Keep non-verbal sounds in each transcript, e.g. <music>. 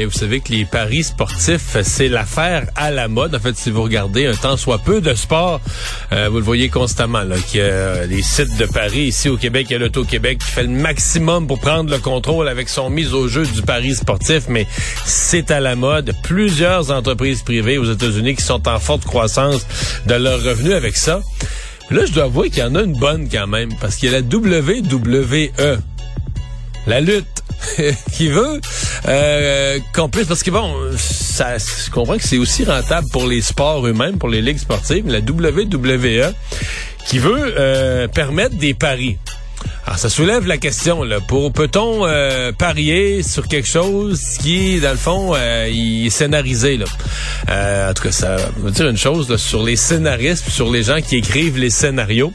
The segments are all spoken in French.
Et vous savez que les paris sportifs, c'est l'affaire à la mode. En fait, si vous regardez un temps soit peu de sport, euh, vous le voyez constamment, là, y a les sites de paris ici au Québec, il y a l'Auto-Québec qui fait le maximum pour prendre le contrôle avec son mise au jeu du pari sportif, mais c'est à la mode. Plusieurs entreprises privées aux États-Unis qui sont en forte croissance de leurs revenus avec ça. Là, je dois avouer qu'il y en a une bonne quand même, parce qu'il y a la WWE, la lutte. <laughs> qui veut. Euh, qu'on puisse parce que bon ça je comprends que c'est aussi rentable pour les sports eux-mêmes pour les ligues sportives la WWE qui veut euh, permettre des paris alors, ça soulève la question, là. Pour, peut-on euh, parier sur quelque chose qui, dans le fond, euh, il est scénarisé, là? Euh, en tout cas, ça veut dire une chose, là, sur les scénaristes, sur les gens qui écrivent les scénarios.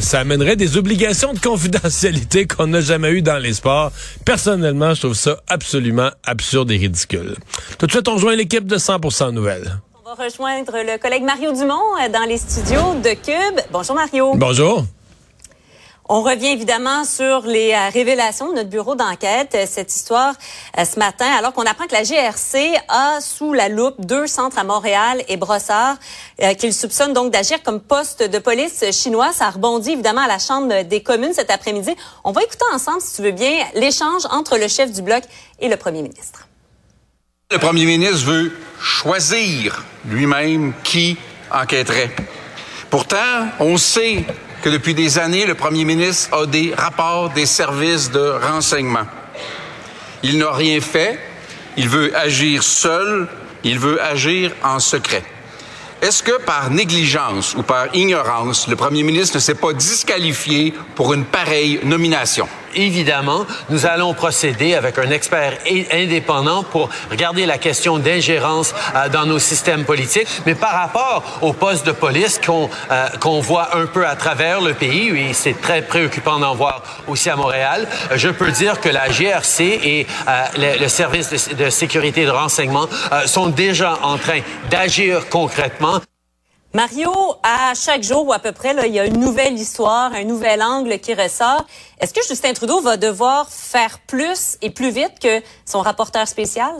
ça amènerait des obligations de confidentialité qu'on n'a jamais eues dans les sports. Personnellement, je trouve ça absolument absurde et ridicule. Tout de suite, on rejoint l'équipe de 100% Nouvelles. On va rejoindre le collègue Mario Dumont dans les studios de Cube. Bonjour, Mario. Bonjour. On revient évidemment sur les euh, révélations de notre bureau d'enquête, euh, cette histoire euh, ce matin, alors qu'on apprend que la GRC a sous la loupe deux centres à Montréal et Brossard qu'il soupçonne donc d'agir comme poste de police chinois. Ça rebondit évidemment à la Chambre des communes cet après-midi. On va écouter ensemble, si tu veux bien, l'échange entre le chef du bloc et le premier ministre. Le premier ministre veut choisir lui-même qui enquêterait. Pourtant, on sait que depuis des années, le premier ministre a des rapports des services de renseignement. Il n'a rien fait, il veut agir seul, il veut agir en secret. Est-ce que par négligence ou par ignorance, le premier ministre ne s'est pas disqualifié pour une pareille nomination? Évidemment, nous allons procéder avec un expert indépendant pour regarder la question d'ingérence euh, dans nos systèmes politiques. Mais par rapport au poste de police qu'on euh, qu'on voit un peu à travers le pays, et c'est très préoccupant d'en voir aussi à Montréal, je peux dire que la GRC et euh, le, service de, sécurité et de renseignement sont déjà en train d'agir concrètement. Mario, à chaque jour ou à peu près, là, il y a une nouvelle histoire, un nouvel angle qui ressort. Est-ce que Justin Trudeau va devoir faire plus et plus vite que son rapporteur spécial?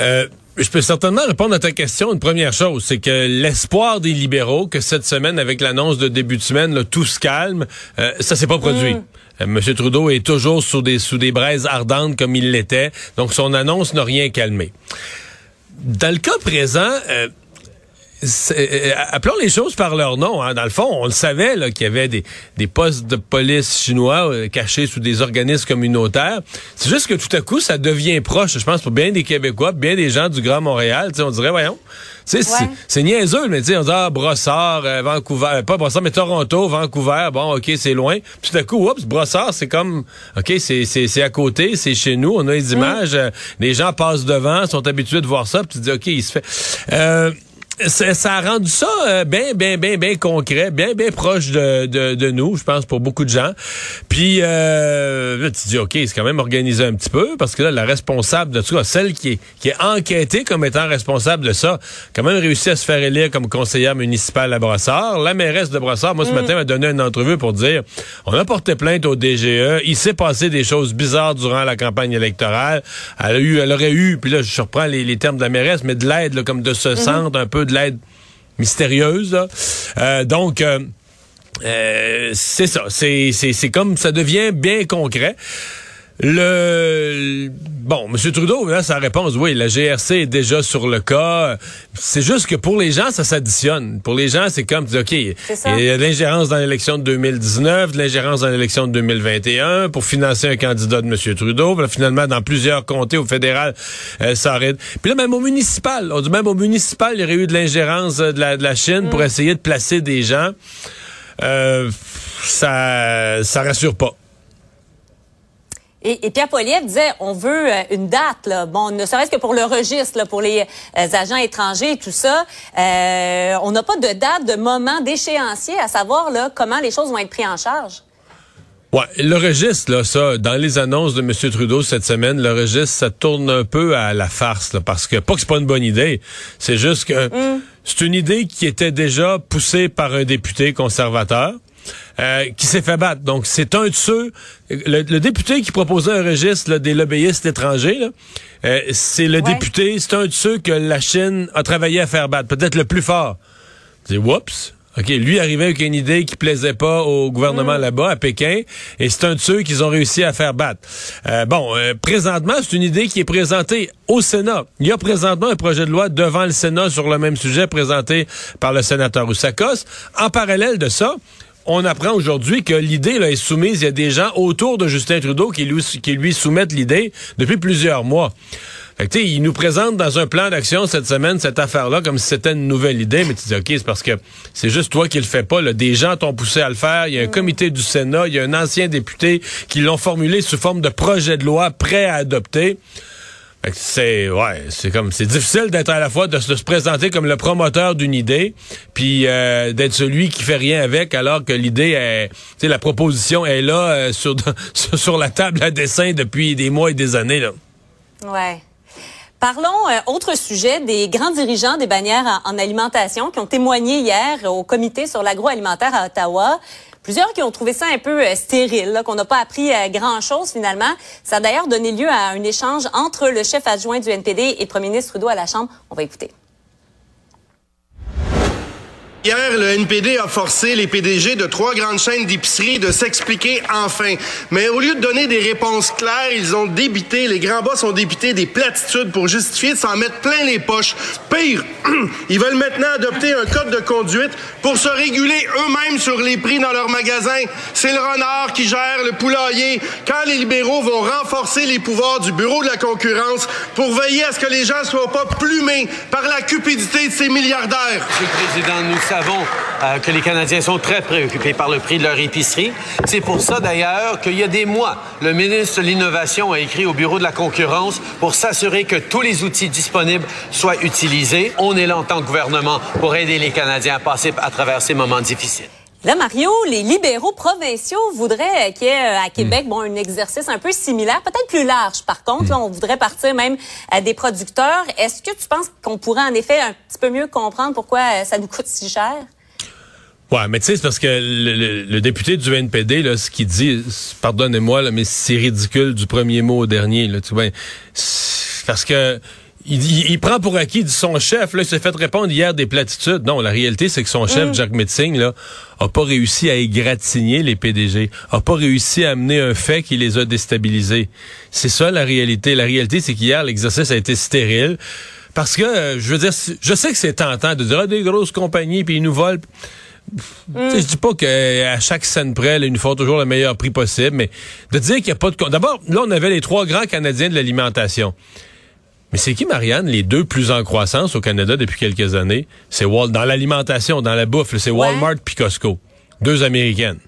Euh, je peux certainement répondre à ta question. Une première chose, c'est que l'espoir des libéraux que cette semaine, avec l'annonce de début de semaine, là, tout se calme, euh, ça s'est pas produit. Mm. Euh, Monsieur Trudeau est toujours sous des, sous des braises ardentes comme il l'était, donc son annonce n'a rien calmé. Dans le cas présent, euh, appelons les choses par leur nom. Hein. Dans le fond, on le savait qu'il y avait des, des, postes de police chinois euh, cachés sous des organismes communautaires. C'est juste que tout à coup, ça devient proche, je pense, pour bien des Québécois, bien des gens du Grand Montréal. on dirait, voyons, c'est c'est niaiseux, mais on dit, ah, Brossard, Vancouver, pas Brossard, mais Toronto, Vancouver, bon, OK, c'est loin. Puis tout à coup, oups, Brossard, c'est comme, OK, c'est à côté, c'est chez nous, on a des mm. images, les gens passent devant, sont habitués de voir ça, puis tu dis, OK, il se fait... Ça, a rendu ça euh, bien, bien, bien, bien concret, bien, bien proche de, de, de, nous, je pense, pour beaucoup de gens. Puis euh, là, tu dis, OK, c'est quand même organisé un petit peu, parce que là, la responsable de tout ça, celle qui est, qui est enquêtée comme étant responsable de ça, quand même réussi à se faire élire comme conseillère municipale à Brossard. La mairesse de Brossard, moi, ce mm. matin, m'a donné une entrevue pour dire, on a porté plainte au DGE, il s'est passé des choses bizarres durant la campagne électorale. Elle a eu, elle aurait eu, puis là, je reprends les, les termes de la mairesse, mais de l'aide, comme de ce mm-hmm. centre un peu de l'aide mystérieuse. Euh, donc, euh, euh, c'est ça. C'est comme ça devient bien concret. Le bon, M. Trudeau, là, sa réponse, oui, la GRC est déjà sur le cas. C'est juste que pour les gens, ça s'additionne. Pour les gens, c'est comme, OK, il y a de l'ingérence dans l'élection de 2019, de l'ingérence dans l'élection de 2021 pour financer un candidat de M. Trudeau. finalement, dans plusieurs comtés au fédéral, euh, ça arrête. Puis là, même au municipal, on dit même au municipal, il y aurait eu de l'ingérence euh, de la, de la Chine pour mm. essayer de placer des gens. Euh, ça, ça rassure pas. Et, Pierre Poilievre disait, on veut euh, une date, là. bon, ne serait-ce que pour le registre, là, pour les euh, agents étrangers et tout ça. Euh, on n'a pas de date, de moment, d'échéancier, à savoir là, comment les choses vont être prises en charge. Ouais, le registre, là, ça, dans les annonces de M. Trudeau cette semaine, le registre, ça tourne un peu à la farce, là, parce que pas que c'est pas une bonne idée, c'est juste que mm. c'est une idée qui était déjà poussée par un député conservateur. Euh, qui s'est fait battre. Donc, c'est un de ceux... Le, député qui proposait un registre des lobbyistes étrangers, euh, c'est le député, c'est un de ceux que la Chine a travaillé à faire battre, peut-être le plus fort. C'est whoops, OK, lui arrivait avec une idée qui plaisait pas au gouvernement mm. là-bas, à Pékin, et c'est un de ceux qu'ils ont réussi à faire battre. Euh, bon, présentement, c'est une idée qui est présentée au Sénat. Il y a présentement un projet de loi devant le Sénat sur le même sujet présenté par le sénateur Oussakos. En parallèle de ça, on apprend aujourd'hui que l'idée est soumise. Il y a des gens autour de Justin Trudeau qui lui, qui lui soumettent l'idée depuis plusieurs mois. Fait que, il nous présente dans un plan d'action cette semaine cette affaire-là comme si c'était une nouvelle idée, mais tu dis OK, c'est parce que c'est juste toi qui le fais pas. Là. Des gens t'ont poussé à le faire. Il y a un mm. comité du Sénat, il y a un ancien député qui l'ont formulé sous forme de projet de loi prêt à adopter. C'est ouais, c'est comme c'est difficile d'être à la fois de, se présenter comme le promoteur d'une idée, puis euh, d'être celui qui fait rien avec, alors que l'idée est, tu la proposition est là euh, <laughs> sur sur la table à dessin depuis des mois et des années là. Ouais. Parlons, euh, autre sujet, des grands dirigeants des bannières en, alimentation qui ont témoigné hier au comité sur l'agroalimentaire à Ottawa. Plusieurs qui ont trouvé ça un peu euh, stérile, qu'on n'a pas appris euh, grand-chose finalement. Ça a d'ailleurs donné lieu à un échange entre le chef adjoint du NPD et le premier ministre Trudeau à la Chambre. On va écouter. Hier, le NPD a forcé les PDG de trois grandes chaînes d'épicerie de s'expliquer enfin. Mais au lieu de donner des réponses claires, ils ont débité, les grands boss ont débité des platitudes pour justifier de s'en mettre plein les poches. Pire, <clears throat> ils veulent maintenant adopter un code de conduite pour se réguler eux-mêmes sur les prix dans leurs magasins. C'est le renard qui gère le poulailler. Quand les libéraux vont renforcer les pouvoirs du bureau de la concurrence pour veiller à ce que les gens soient pas plumés par la cupidité de ces milliardaires. Monsieur le Président, savons euh, que les Canadiens sont très préoccupés par le prix de leur épicerie. C'est pour ça, d'ailleurs, qu'il y a des mois, le ministre de l'Innovation a écrit au Bureau de la concurrence pour s'assurer que tous les outils disponibles soient utilisés. On est là en tant que gouvernement pour aider les Canadiens à passer à travers ces moments difficiles. Là, Mario, les libéraux provinciaux voudraient qu'il y ait euh, à Québec hmm. bon, un exercice un peu similaire, peut-être plus large par contre. Hmm. on voudrait partir même à des producteurs. Est-ce que tu penses qu'on pourrait en effet un petit peu mieux comprendre pourquoi euh, ça nous coûte si cher? Ouais, mais tu sais, c'est parce que le, député du NPD, là, ce qu'il dit, pardonnez-moi, mais c'est ridicule du premier mot au dernier. Là, tu vois, parce que il, prend pour acquis son chef, là, il s'est fait répondre hier des platitudes. Non, la réalité, c'est que son chef, mm. Jacques Metzing, là, a pas réussi à égratigner les PDG, a pas réussi à amener un fait qui les a déstabilisés. C'est ça la réalité. La réalité, c'est qu'hier, l'exercice a été stérile. Parce que, euh, je veux dire, je sais que c'est tentant de dire, ah, des grosses compagnies, puis ils nous volent. Mm. Je dis pas qu'à chaque scène près, ils nous font toujours le meilleur prix possible, mais de dire qu'il n'y a pas de... D'abord, là, on avait les trois grands Canadiens de l'alimentation. Mais c'est qui, Marianne, les deux plus en croissance au Canada depuis quelques années? C'est Wal dans l'alimentation, dans la bouffe, c'est Walmart puis Costco. Deux Américaines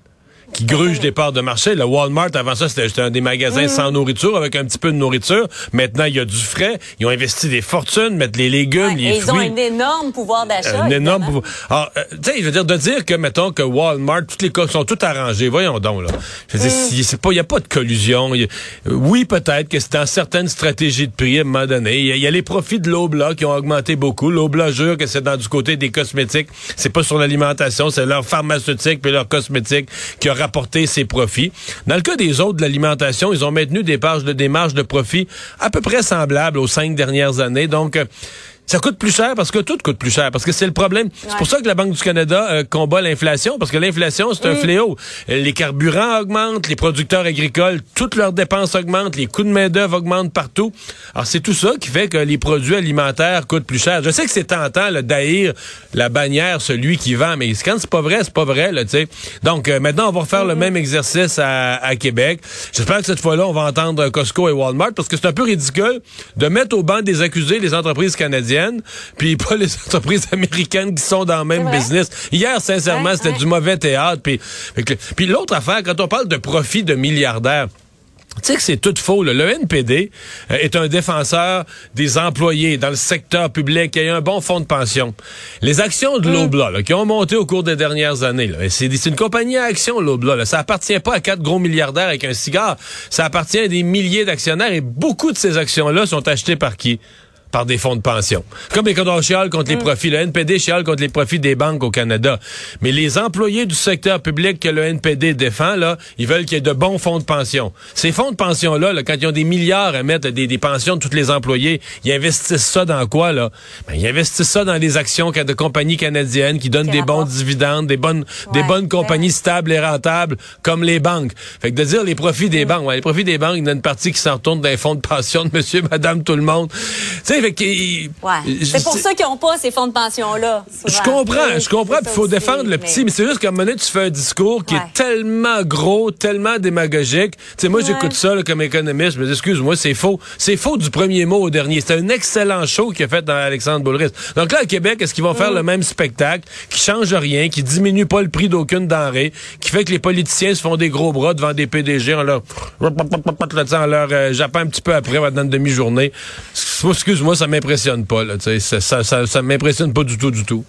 qui gruge des parts de marché. Le Walmart, avant ça, c'était un des magasins mm. sans nourriture, avec un petit peu de nourriture. Maintenant, il y a du frais. Ils ont investi des fortunes, mettre les légumes, les fruits. Ils ont un énorme pouvoir d'achat. Un énorme pouvoir. Alors, euh, tu sais, je veux dire, de dire que, mettons, que Walmart, toutes les sont toutes arrangées. Voyons donc, là. Je veux dire, mm. pas, il n'y a pas de collusion. oui, peut-être que c'est dans certaines stratégies de prix, à un moment donné. Il y, a les profits de l'Aubla qui ont augmenté beaucoup. L'Aubla jure que c'est dans du côté des cosmétiques. C'est pas sur l'alimentation, c'est leur pharmaceutique puis leur cosmétique qui a rapporter ses profits. Dans le cas des autres de l'alimentation, ils ont maintenu des, pages de, marges de profit à peu près semblables aux cinq dernières années. Donc, Ça coûte plus cher parce que tout coûte plus cher, parce que c'est le problème. C'est pour ça que la Banque du Canada euh, combat l'inflation, parce que l'inflation, c'est un fléau. Les carburants augmentent, les producteurs agricoles, toutes leurs dépenses augmentent, les coûts de main-d'œuvre augmentent partout. Alors, c'est tout ça qui fait que les produits alimentaires coûtent plus cher. Je sais que c'est tentant d'haïr la bannière, celui qui vend, mais quand c'est pas vrai, c'est pas vrai, là, tu sais. Donc, euh, maintenant, on va refaire le même exercice à, à Québec. J'espère que cette fois-là, on va entendre Costco et Walmart, parce que c'est un peu ridicule de mettre au banc des accusés les entreprises canadiennes, puis pas les entreprises américaines qui sont dans le même business. Hier, sincèrement, c'était du mauvais théâtre. Puis, puis l'autre affaire, quand on parle de profit de milliardaires, tu sais que c'est tout faux. Le NPD euh, est un défenseur des employés dans le secteur public qui a un bon fonds de pension. Les actions de l'Obla, qui ont monté au cours des dernières années, c'est une compagnie à actions, l'Obla. Ça appartient pas à quatre gros milliardaires avec un cigare. Ça appartient à des milliers d'actionnaires et beaucoup de ces actions-là sont achetées par qui? Par des fonds de pension. Comme les on chiale contre les profits. Le NPD chiale contre les profits des banques au Canada. Mais les employés du secteur public que le NPD défend, là, ils veulent qu'il y ait de bons fonds de pension. Ces fonds de pension-là, là, quand ils ont des milliards à mettre des, des, pensions de tous les employés, ils investissent ça dans quoi, là? Ben, ils investissent ça dans des actions de compagnies canadiennes qui donnent des bons dividendes, des bonnes, des bonnes compagnies stables et rentables, comme les banques. Fait que de dire les profits des mm. banques, ouais, les profits des banques, il y a une partie qui s'en retourne dans les fonds de pension de monsieur, madame, tout le monde. C'est pour ça qu'ils n'ont pas ces fonds de pension-là. Je comprends, je comprends. Il faut défendre le petit, mais c'est juste qu'à un moment donné, tu fais un discours qui est tellement gros, tellement démagogique. Tu sais, moi, j'écoute ça comme économiste, mais excuse-moi, c'est faux. C'est faux du premier mot au dernier. C'est un excellent show qu'il a fait dans Alexandre Boulris. Donc là, à Québec, est-ce qu'ils vont faire mm. le même spectacle, qui change rien, qui diminue pas le prix d'aucune denrée, qui fait que les politiciens se font des gros bras devant des PDG en leur, en leur euh, un petit peu après, dans une demi-journée? Excuse-moi, ça m'impressionne pas. Là, ça, ça, ça, ça m'impressionne pas du tout, du tout.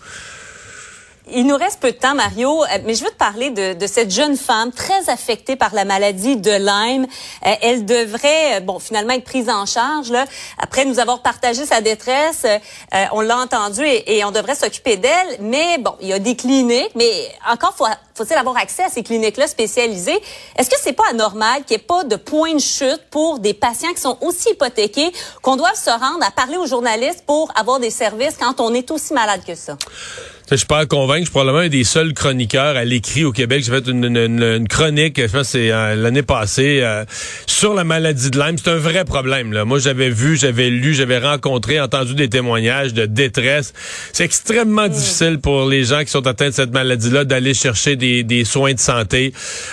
Il nous reste peu de temps, Mario, euh, mais je veux te parler de, de cette jeune femme très affectée par la maladie de Lyme. Euh, elle devrait, euh, bon, finalement être prise en charge. Là. Après nous avoir partagé sa détresse, on l'a entendu et, et, on devrait s'occuper d'elle. Mais bon, il y a des cliniques, mais encore faut, faut-il avoir accès à ces cliniques-là spécialisées? Est-ce que c'est pas anormal qu'il n'y ait pas de point de chute pour des patients qui sont aussi hypothéqués qu'on doive se rendre à parler aux journalistes pour avoir des services quand on est aussi malade que ça? Je suis pas à convaincre. Je suis probablement un des seuls chroniqueurs à l'écrit au Québec. J'ai fait une, une, chronique, je pense c'est euh, l'année passée, euh, sur la maladie de Lyme. C'est un vrai problème. Là. Moi, j'avais vu, j'avais lu, j'avais rencontré, entendu des témoignages de détresse. C'est extrêmement mm. difficile pour les gens qui sont atteints de cette maladie-là d'aller chercher des, des, soins de santé.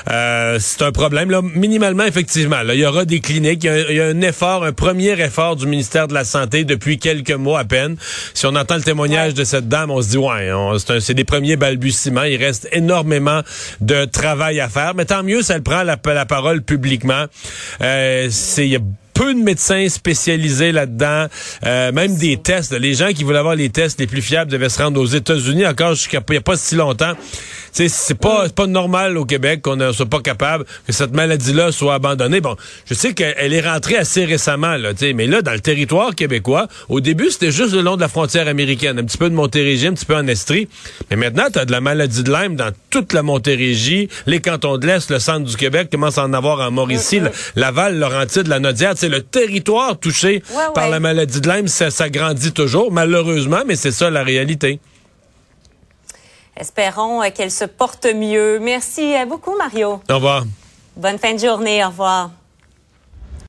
Euh, c'est un problème. Là, minimalement, effectivement, là, il y aura des cliniques. Il y, a, un effort, un premier effort du ministère de la Santé depuis quelques mois à peine. Si on entend le témoignage de cette dame, on se dit, ouais, on c'est des premiers balbutiements. Il reste énormément de travail à faire. Mais tant mieux, ça le prend la, la parole publiquement. Euh, c'est peu de médecins spécialisés là-dedans, euh, même des tests. Les gens qui voulaient avoir les tests les plus fiables devaient se rendre aux États-Unis encore jusqu'à il n'y a pas si longtemps. C'est pas pas normal au Québec qu'on ne soit pas capable que cette maladie-là soit abandonnée. Bon, je sais qu'elle est rentrée assez récemment, là, mais là, dans le territoire québécois, au début, c'était juste le long de la frontière américaine, un petit peu de Montérégie, un petit peu en Estrie. Mais maintenant, tu as de la maladie de Lyme dans toute la Montérégie, les cantons de l'Est, le centre du Québec commence à en avoir en Mauricie, Laval, Laurentide, la Nodière. C'est le territoire touché par la maladie de Lyme, ça, ça grandit toujours, malheureusement, mais c'est ça la réalité. Espérons euh, qu'elle se porte mieux. Merci euh, beaucoup, Mario. Au revoir. Bonne fin de journée. Au revoir.